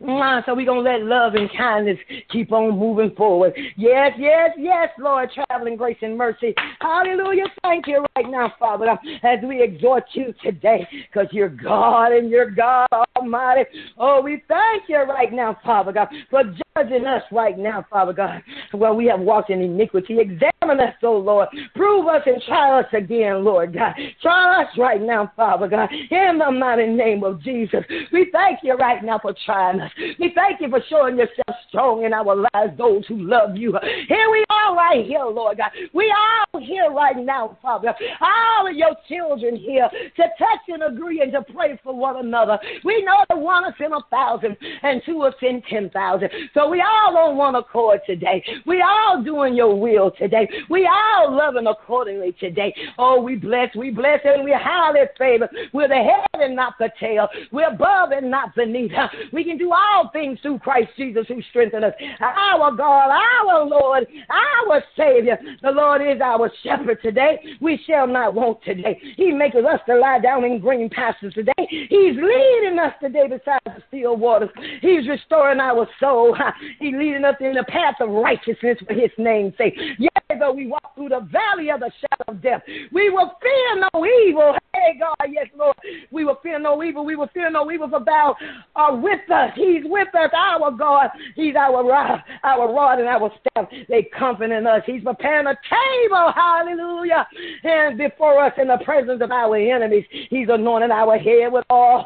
So we're going to let love and kindness keep on moving forward. Yes, yes, yes, Lord, traveling grace and mercy. Hallelujah. Thank you right now, Father, as we exhort you today because you're God and you're God Almighty. Oh, we thank you right now, Father God, for judging us right now, Father God, where we have walked in iniquity. Examine us, oh Lord. Prove us and try us again, Lord God. Try us right now, Father God, in the mighty name of Jesus. We thank you right now for trying us. We thank you for showing yourself strong in our lives, those who love you. Here we are right here, Lord God. We are here right now, Father. All of your children here to touch and agree and to pray for one another. We know that one is in a thousand and two is in ten thousand. So we all on one accord today. We all doing your will today. We all loving accordingly today. Oh, we bless, we bless, and we highly favor. We're the head and not the tail. We're above and not beneath. We can do all things through Christ Jesus who strengthens us. Our God, our Lord, our Savior. The Lord is our shepherd today. We shall not want today. He makes us to lie down in green pastures today. He's leading us today beside the still waters. He's restoring our soul. He's leading us in the path of righteousness for his name's sake. Yea, though we walk through the valley of the shadow of death, we will fear no evil. Hey, God, yes, Lord. We will fear no evil. We will fear no evil, for thou art with us. He's with us, our God. He's our rod, our rod and our staff. They comfort in us. He's preparing a table, hallelujah, and before us in the presence of our enemies. He's anointing our head with all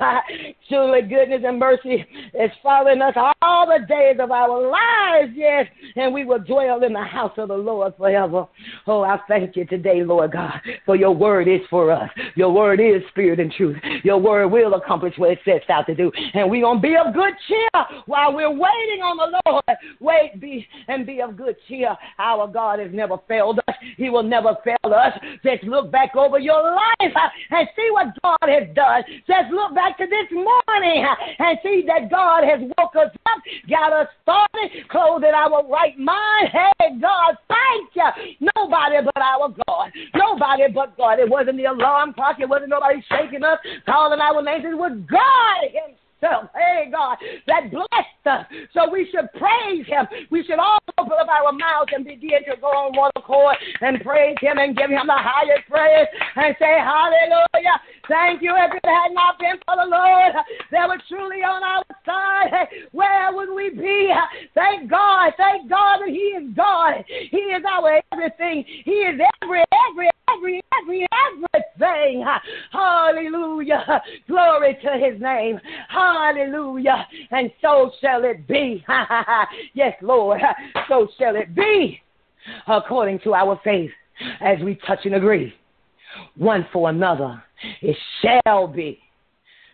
surely goodness and mercy is following us all the days of our lives, yes, and we will dwell in the house of the Lord forever. Oh, I thank you today, Lord God, for your word is for us. Your word is spirit and truth. Your word will accomplish what it sets out to do, and we're going to be of good cheer while we're waiting on the Lord. Wait be and be of good cheer. Our God has never failed us. He will never fail us. Just look back over your life uh, and see what God has done. Just look back to this morning uh, and see that God has woke us up, got us started, clothed in our right mind. Hey, God, thank you. Nobody but our God. Nobody but God. It wasn't the alarm clock. It wasn't nobody shaking us, calling our names. It was God Himself hey God, that blessed us. So we should praise him. We should all open up our mouths and begin to go on one accord and praise him and give him the highest praise and say, Hallelujah. Thank you. If it had not been for the Lord that was truly on our side, where would we be? Thank God. Thank God that He is God. He is our everything. He is every, every, every, every, everything. Hallelujah. Glory to His name. Hallelujah. And so shall it be. (laughs) yes, Lord. So shall it be according to our faith as we touch and agree one for another. It shall be.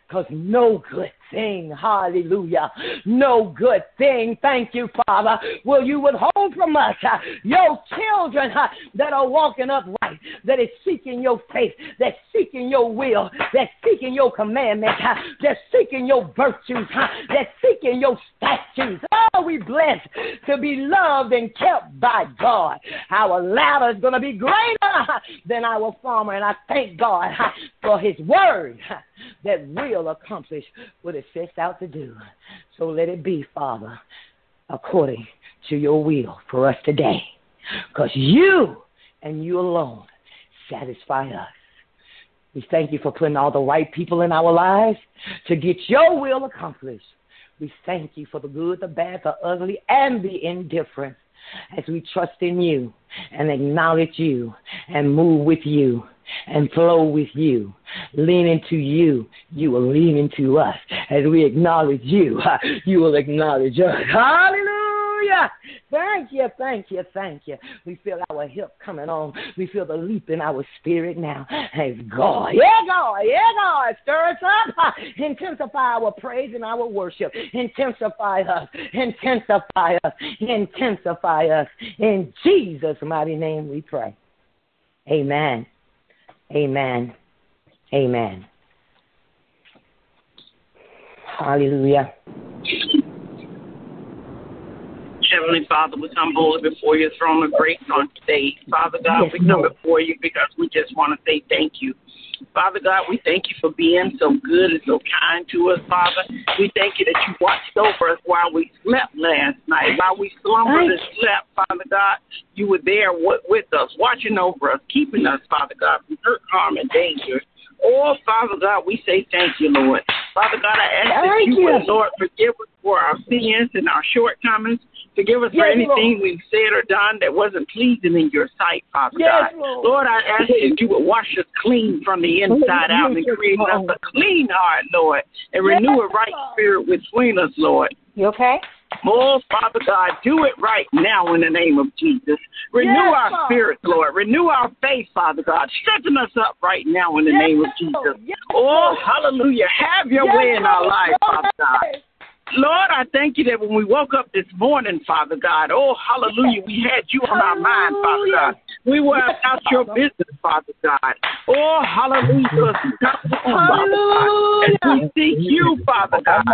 Because no good sing hallelujah. No good thing, thank you, Father, will you withhold from us. Uh, your children uh, that are walking upright, that is seeking your faith, that's seeking your will, that's seeking your commandments, uh, that's seeking your virtues, that's seeking your statutes. Oh, we blessed to be loved and kept by God. Our latter is going to be greater than our former, and I thank God for His word that will accomplish what it sets out to do. So let it be, Father, according to your will for us today. Because you and you alone satisfy us. We thank you for putting all the right people in our lives to get your will accomplished. We thank you for the good, the bad, the ugly, and the indifferent as we trust in you and acknowledge you and move with you and flow with you. Lean into you. You will lean into us. As we acknowledge you, (laughs) you will acknowledge us. Hallelujah. Thank you, thank you, thank you. We feel our help coming on. We feel the leap in our spirit now. As God, yeah, God, yeah, God, stir us up. (laughs) Intensify our praise and our worship. Intensify us, intensify us, intensify us. In Jesus' mighty name we pray. Amen. Amen. Amen. Hallelujah. Heavenly Father, we come boldly before your throne of grace on today. Father God, yes, we come Lord. before you because we just want to say thank you. Father God, we thank you for being so good and so kind to us, Father. We thank you that you watched over us while we slept last night. While we slumbered and slept, Father God, you were there with us, watching over us, keeping us, Father God, from hurt, harm, and danger. Oh, Father God, we say thank you, Lord. Father God, I ask thank that you, you. would, Lord, forgive us for our sins and our shortcomings. Forgive us yes, for anything Lord. we've said or done that wasn't pleasing in your sight, Father yes, God. Lord. Lord, I ask that you would wash us clean from the inside out and create us a clean heart, Lord, and renew a right spirit between us, Lord. You okay? Oh, Father God, do it right now in the name of Jesus. Renew yes, our spirits, Lord. Renew our faith, Father God. Strengthen us up right now in the yes, name of Jesus. Yes, oh, hallelujah. Have your way in our lives, Father God. Lord, I thank you that when we woke up this morning, Father God, oh, hallelujah, we had you on our mind, Father God. We were about your business, Father God. Oh, hallelujah. Hallelujah. As we seek you, Father God.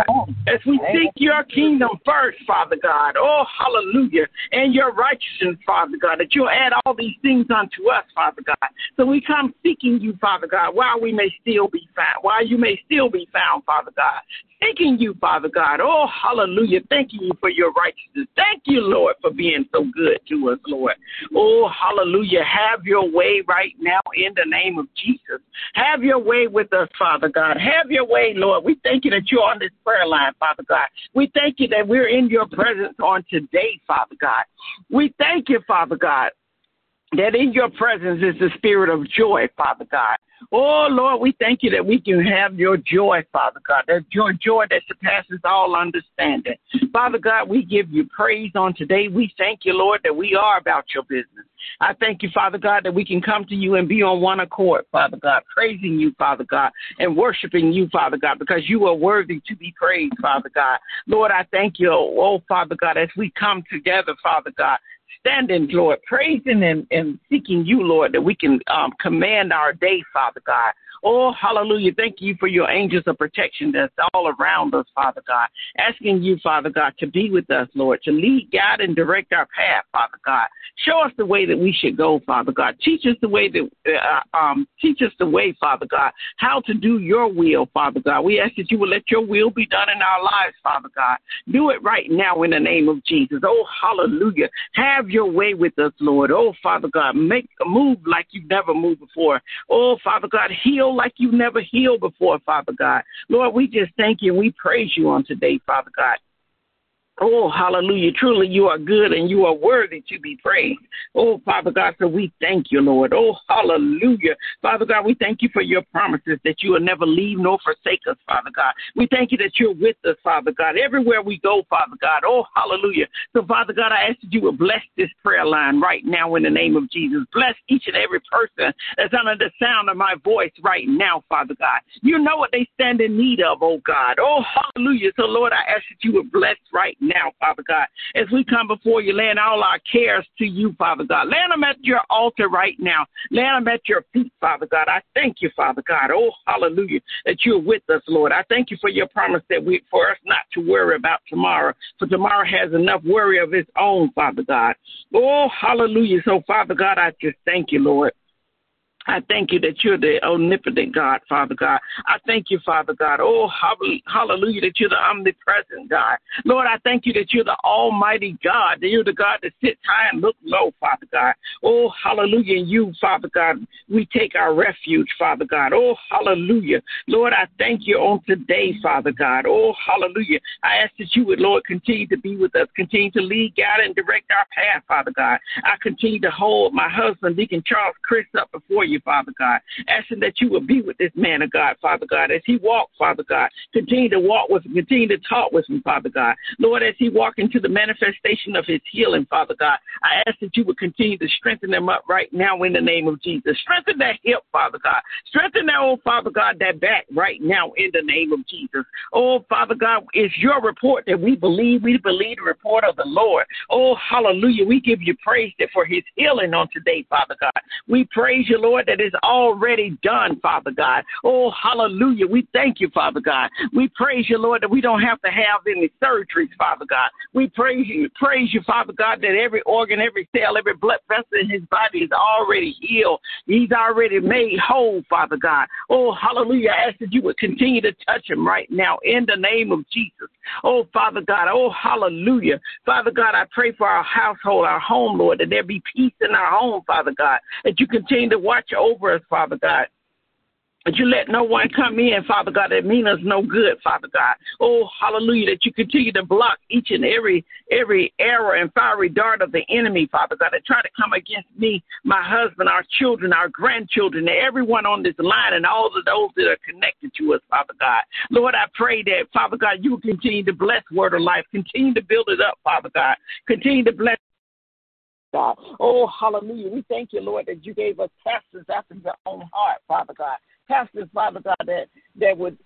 As we seek your kingdom first, Father God. Oh, hallelujah. And your righteousness, Father God, that you'll add all these things unto us, Father God. So we come seeking you, Father God, while we may still be found, while you may still be found, Father God. Thanking you, Father God. Oh, hallelujah. Thanking you for your righteousness. Thank you, Lord, for being so good to us, Lord. Oh, hallelujah. Have your way right now in the name of Jesus. Have your way with us, Father God. Have your way, Lord. We thank you that you're on this prayer line, Father God. We thank you that we're in your presence on today, Father God. We thank you, Father God that in your presence is the spirit of joy, Father God. Oh, Lord, we thank you that we can have your joy, Father God, that your joy that surpasses all understanding. Father God, we give you praise on today. We thank you, Lord, that we are about your business. I thank you, Father God, that we can come to you and be on one accord, Father God, praising you, Father God, and worshiping you, Father God, because you are worthy to be praised, Father God. Lord, I thank you, oh, Father God, as we come together, Father God, standing, Lord, praising and, and seeking you, Lord, that we can um, command our day, Father God. Oh, hallelujah. Thank you for your angels of protection that's all around us, Father God. Asking you, Father God, to be with us, Lord, to lead, guide, and direct our path, Father God. Show us the way that we should go, Father God. Teach us the way that, uh, um, teach us the way, Father God, how to do your will, Father God. We ask that you will let your will be done in our lives, Father God. Do it right now in the name of Jesus. Oh, hallelujah. Have your way with us, Lord. Oh, Father God, make a move like you've never moved before. Oh, Father God, heal like you never healed before, Father God. Lord, we just thank you and we praise you on today, Father God. Oh, hallelujah. Truly, you are good and you are worthy to be praised. Oh, Father God, so we thank you, Lord. Oh, hallelujah. Father God, we thank you for your promises that you will never leave nor forsake us, Father God. We thank you that you're with us, Father God, everywhere we go, Father God. Oh, hallelujah. So, Father God, I ask that you would bless this prayer line right now in the name of Jesus. Bless each and every person that's under the sound of my voice right now, Father God. You know what they stand in need of, oh God. Oh, hallelujah. So, Lord, I ask that you would bless right now now, Father God, as we come before you, laying all our cares to you, Father God. Laying them at your altar right now. Laying them at your feet, Father God. I thank you, Father God. Oh, hallelujah, that you're with us, Lord. I thank you for your promise that we, for us not to worry about tomorrow, for tomorrow has enough worry of its own, Father God. Oh, hallelujah. So, Father God, I just thank you, Lord. I thank you that you're the omnipotent God, Father God. I thank you, Father God. Oh, hallelujah, that you're the omnipresent God. Lord, I thank you that you're the almighty God, that you're the God that sits high and looks low, Father God. Oh, hallelujah. You, Father God, we take our refuge, Father God. Oh, hallelujah. Lord, I thank you on today, Father God. Oh, hallelujah. I ask that you would, Lord, continue to be with us, continue to lead, guide, and direct our path, Father God. I continue to hold my husband, Deacon Charles Chris, up before you you, Father God. Asking that you will be with this man of God, Father God, as he walks, Father God. Continue to walk with him, continue to talk with him, Father God. Lord, as he walk into the manifestation of his healing, Father God, I ask that you would continue to strengthen him up right now in the name of Jesus. Strengthen that hip, Father God. Strengthen that, oh, Father God, that back right now in the name of Jesus. Oh, Father God, it's your report that we believe. We believe the report of the Lord. Oh, hallelujah. We give you praise for his healing on today, Father God. We praise you, Lord, that is already done, Father God. Oh, hallelujah. We thank you, Father God. We praise you, Lord, that we don't have to have any surgeries, Father God. We praise you, praise you, Father God, that every organ, every cell, every blood vessel in his body is already healed. He's already made whole, Father God. Oh, hallelujah. I ask that you would continue to touch him right now in the name of Jesus. Oh, Father God. Oh, hallelujah. Father God, I pray for our household, our home, Lord, that there be peace in our home, Father God, that you continue to watch over us, Father God. That you let no one come in, Father God, that mean us no good, Father God. Oh, hallelujah, that you continue to block each and every every error and fiery dart of the enemy, Father God, that try to come against me, my husband, our children, our grandchildren, everyone on this line and all of those that are connected to us, Father God. Lord, I pray that, Father God, you continue to bless Word of Life, continue to build it up, Father God. Continue to bless God. Oh, hallelujah. We thank you, Lord, that you gave us pastors after your own heart, Father God. Pastors, Father God, that that would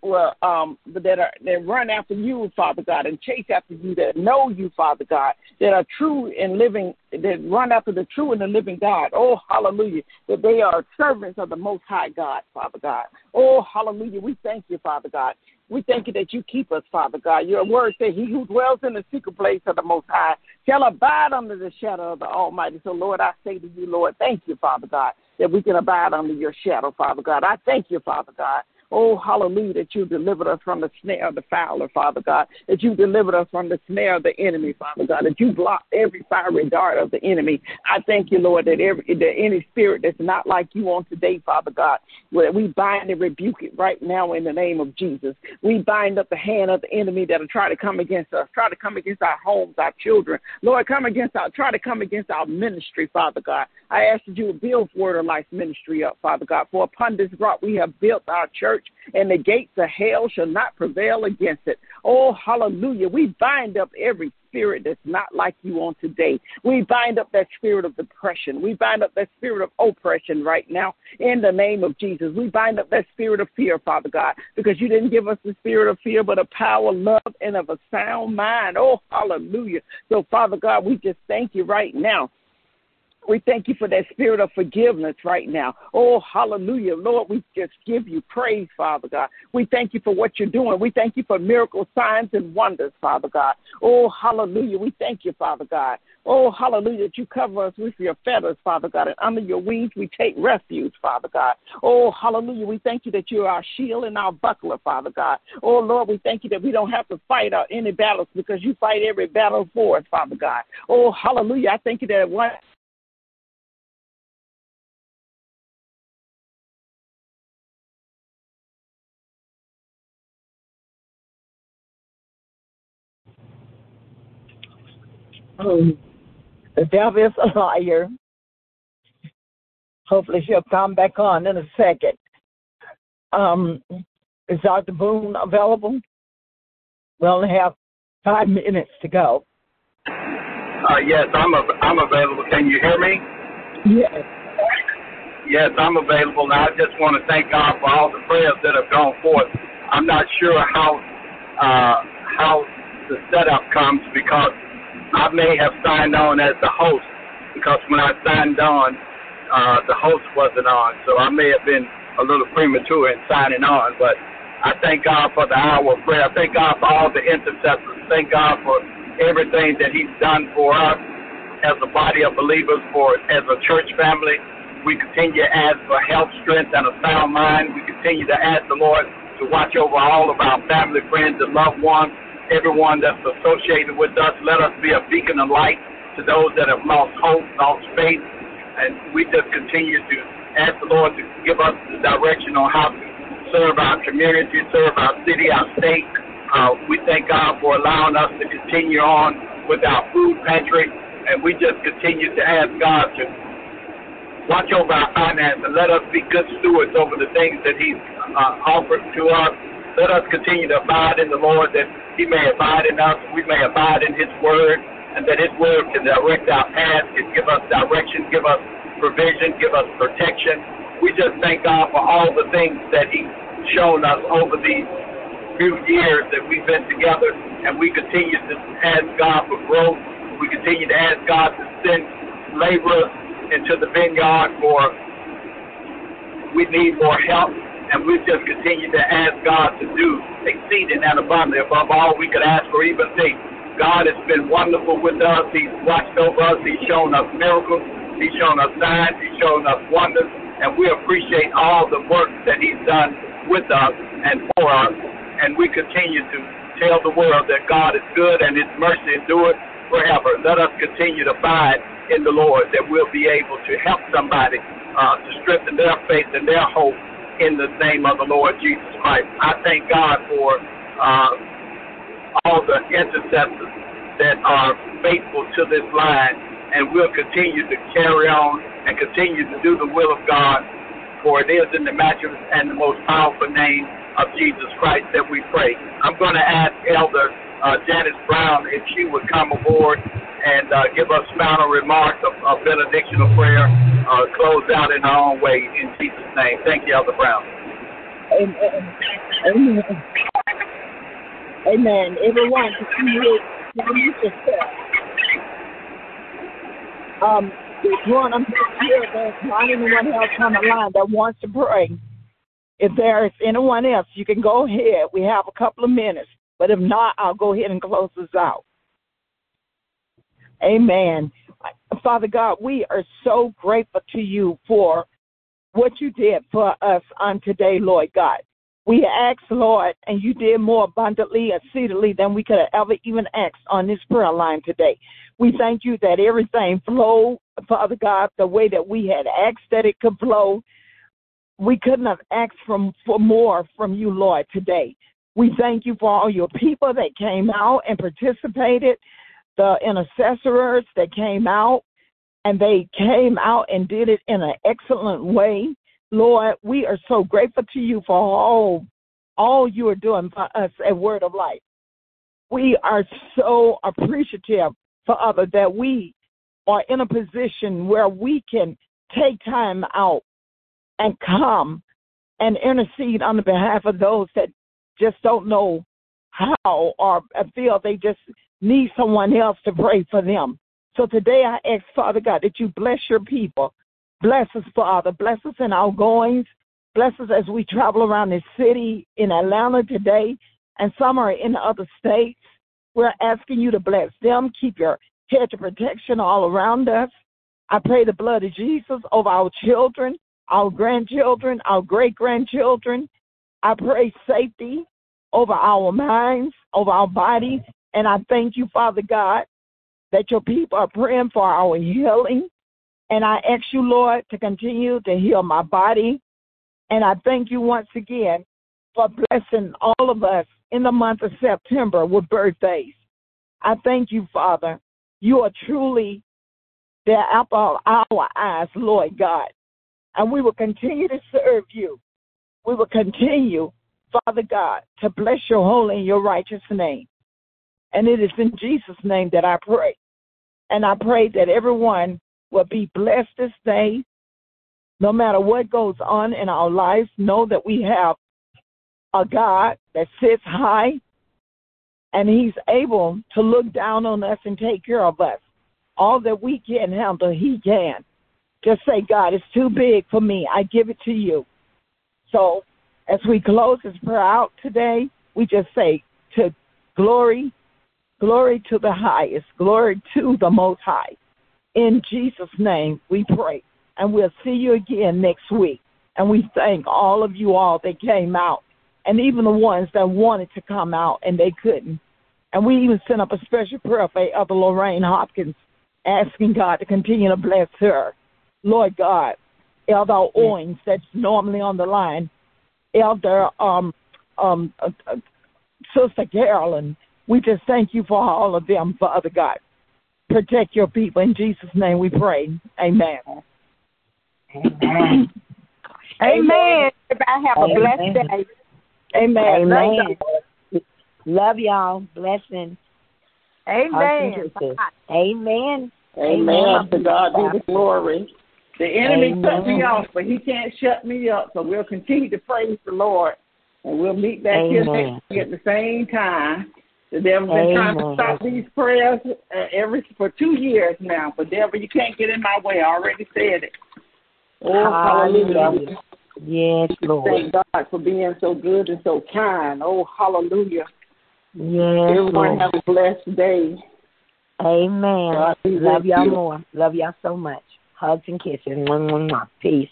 um that are that run after you, Father God, and chase after you, that know you, Father God, that are true and living, that run after the true and the living God. Oh, hallelujah. That they are servants of the Most High God, Father God. Oh, hallelujah. We thank you, Father God. We thank you that you keep us, Father God. Your word says, He who dwells in the secret place of the Most High shall abide under the shadow of the Almighty. So, Lord, I say to you, Lord, thank you, Father God, that we can abide under your shadow, Father God. I thank you, Father God, Oh, hallelujah, that you delivered us from the snare of the fowler, Father God. That you delivered us from the snare of the enemy, Father God. That you blocked every fiery dart of the enemy. I thank you, Lord, that every that any spirit that's not like you on today, Father God, we bind and rebuke it right now in the name of Jesus. We bind up the hand of the enemy that'll try to come against us, try to come against our homes, our children. Lord, come against our try to come against our ministry, Father God. I ask that you build Word of Life ministry up, Father God. For upon this rock we have built our church church, and the gates of hell shall not prevail against it. Oh, hallelujah. We bind up every spirit that's not like you on today. We bind up that spirit of depression. We bind up that spirit of oppression right now in the name of Jesus. We bind up that spirit of fear, Father God, because you didn't give us the spirit of fear, but a power, love, and of a sound mind. Oh, hallelujah. So, Father God, we just thank you right now we thank you for that spirit of forgiveness right now. Oh, hallelujah. Lord, we just give you praise, Father God. We thank you for what you're doing. We thank you for miracle signs and wonders, Father God. Oh, hallelujah. We thank you, Father God. Oh, hallelujah, that you cover us with your feathers, Father God, and under your wings we take refuge, Father God. Oh, hallelujah, we thank you that you're our shield and our buckler, Father God. Oh, Lord, we thank you that we don't have to fight out any battles because you fight every battle for us, Father God. Oh, hallelujah, I thank you that one Um, the devil is a liar. Hopefully she'll come back on in a second. Um, is Dr. Boone available? We only have five minutes to go. Uh, yes, I'm a, I'm available. Can you hear me? Yes. Yes, I'm available. Now, I just want to thank God for all the prayers that have gone forth. I'm not sure how uh, how the setup comes because I may have signed on as the host because when I signed on, uh, the host wasn't on, so I may have been a little premature in signing on. But I thank God for the hour of prayer. I thank God for all the intercessors. Thank God for everything that He's done for us as a body of believers, for as a church family. We continue to ask for health, strength, and a sound mind. We continue to ask the Lord to watch over all of our family, friends, and loved ones everyone that's associated with us. Let us be a beacon of light to those that have lost hope, lost faith. And we just continue to ask the Lord to give us the direction on how to serve our community, serve our city, our state. Uh, we thank God for allowing us to continue on with our food pantry. And we just continue to ask God to watch over our finances and let us be good stewards over the things that He's uh, offered to us. Let us continue to abide in the Lord that he may abide in us, we may abide in His Word, and that His Word can direct our path, can give us direction, give us provision, give us protection. We just thank God for all the things that He's shown us over these few years that we've been together, and we continue to ask God for growth. We continue to ask God to send laborers into the vineyard for we need more help and we just continue to ask God to do exceeding and abundantly above all we could ask or even think. God has been wonderful with us. He's watched over us. He's shown us miracles. He's shown us signs. He's shown us wonders. And we appreciate all the work that He's done with us and for us. And we continue to tell the world that God is good and His mercy endures forever. Let us continue to abide in the Lord that we'll be able to help somebody uh, to strengthen their faith and their hope in the name of the Lord Jesus Christ. I thank God for uh, all the intercessors that are faithful to this line and will continue to carry on and continue to do the will of God. For it is in the matchless and the most powerful name of Jesus Christ that we pray. I'm going to ask Elder uh, Janice Brown if she would come aboard and uh, give us final remarks of benediction of prayer, uh, close out in our own way in Jesus' name. Thank you, Elder Brown. Amen. Amen. Amen. Everyone, to Um, if you want to make sure there's not anyone else on the line that wants to pray, if there is anyone else, you can go ahead. We have a couple of minutes. But if not, I'll go ahead and close this out. Amen. Father God, we are so grateful to you for what you did for us on today, Lord God. We asked, Lord, and you did more abundantly, exceedingly than we could have ever even asked on this prayer line today. We thank you that everything flowed, Father God, the way that we had asked that it could flow. We couldn't have asked from, for more from you, Lord, today. We thank you for all your people that came out and participated the intercessors that came out and they came out and did it in an excellent way. Lord, we are so grateful to you for all all you are doing for us at Word of Life. We are so appreciative, Father, that we are in a position where we can take time out and come and intercede on the behalf of those that just don't know how or feel they just need someone else to pray for them. So today I ask, Father God, that you bless your people. Bless us, Father. Bless us in our goings. Bless us as we travel around this city in Atlanta today and some are in other states. We're asking you to bless them. Keep your hedge of protection all around us. I pray the blood of Jesus over our children, our grandchildren, our great grandchildren. I pray safety over our minds, over our bodies, and I thank you, Father God, that your people are praying for our healing. And I ask you, Lord, to continue to heal my body. And I thank you once again for blessing all of us in the month of September with birthdays. I thank you, Father, You are truly the apple of our eyes, Lord God. And we will continue to serve you. We will continue, Father God, to bless your holy and your righteous name. And it is in Jesus' name that I pray. And I pray that everyone will be blessed this day. No matter what goes on in our lives, know that we have a God that sits high and he's able to look down on us and take care of us. All that we can handle, he can. Just say, God, it's too big for me. I give it to you. So as we close this prayer out today, we just say to glory, glory to the highest, glory to the most high. In Jesus' name we pray. And we'll see you again next week. And we thank all of you all that came out and even the ones that wanted to come out and they couldn't. And we even sent up a special prayer for Elder Lorraine Hopkins, asking God to continue to bless her. Lord God, Elder Owens, that's normally on the line, Elder um, um, uh, uh, Sister Carolyn, we just thank you for all of them, Father God. Protect your people. In Jesus' name we pray. Amen. Amen. Amen. Everybody have a blessed day. Amen. Amen. Love y'all. Blessings. Amen. Amen. Amen. To God be the glory. The enemy Amen. cut me off, but he can't shut me up. So we'll continue to praise the Lord. And we'll meet back here next week at the same time. The devil's been trying to stop these prayers uh, every for two years now. But devil, you can't get in my way. I already said it. Oh, hallelujah. Hallelujah. Yes, Lord. Thank God for being so good and so kind. Oh, hallelujah. Yes, Everyone Lord. have a blessed day. Amen. Love y'all you. more. Love y'all so much. Hugs and kisses. Mwah, mwah, mwah. Peace.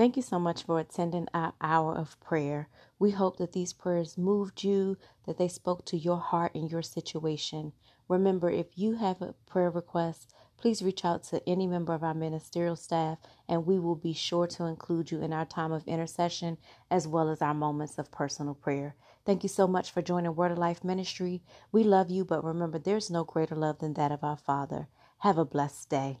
Thank you so much for attending our hour of prayer. We hope that these prayers moved you, that they spoke to your heart and your situation. Remember, if you have a prayer request, please reach out to any member of our ministerial staff, and we will be sure to include you in our time of intercession as well as our moments of personal prayer. Thank you so much for joining Word of Life Ministry. We love you, but remember, there's no greater love than that of our Father. Have a blessed day.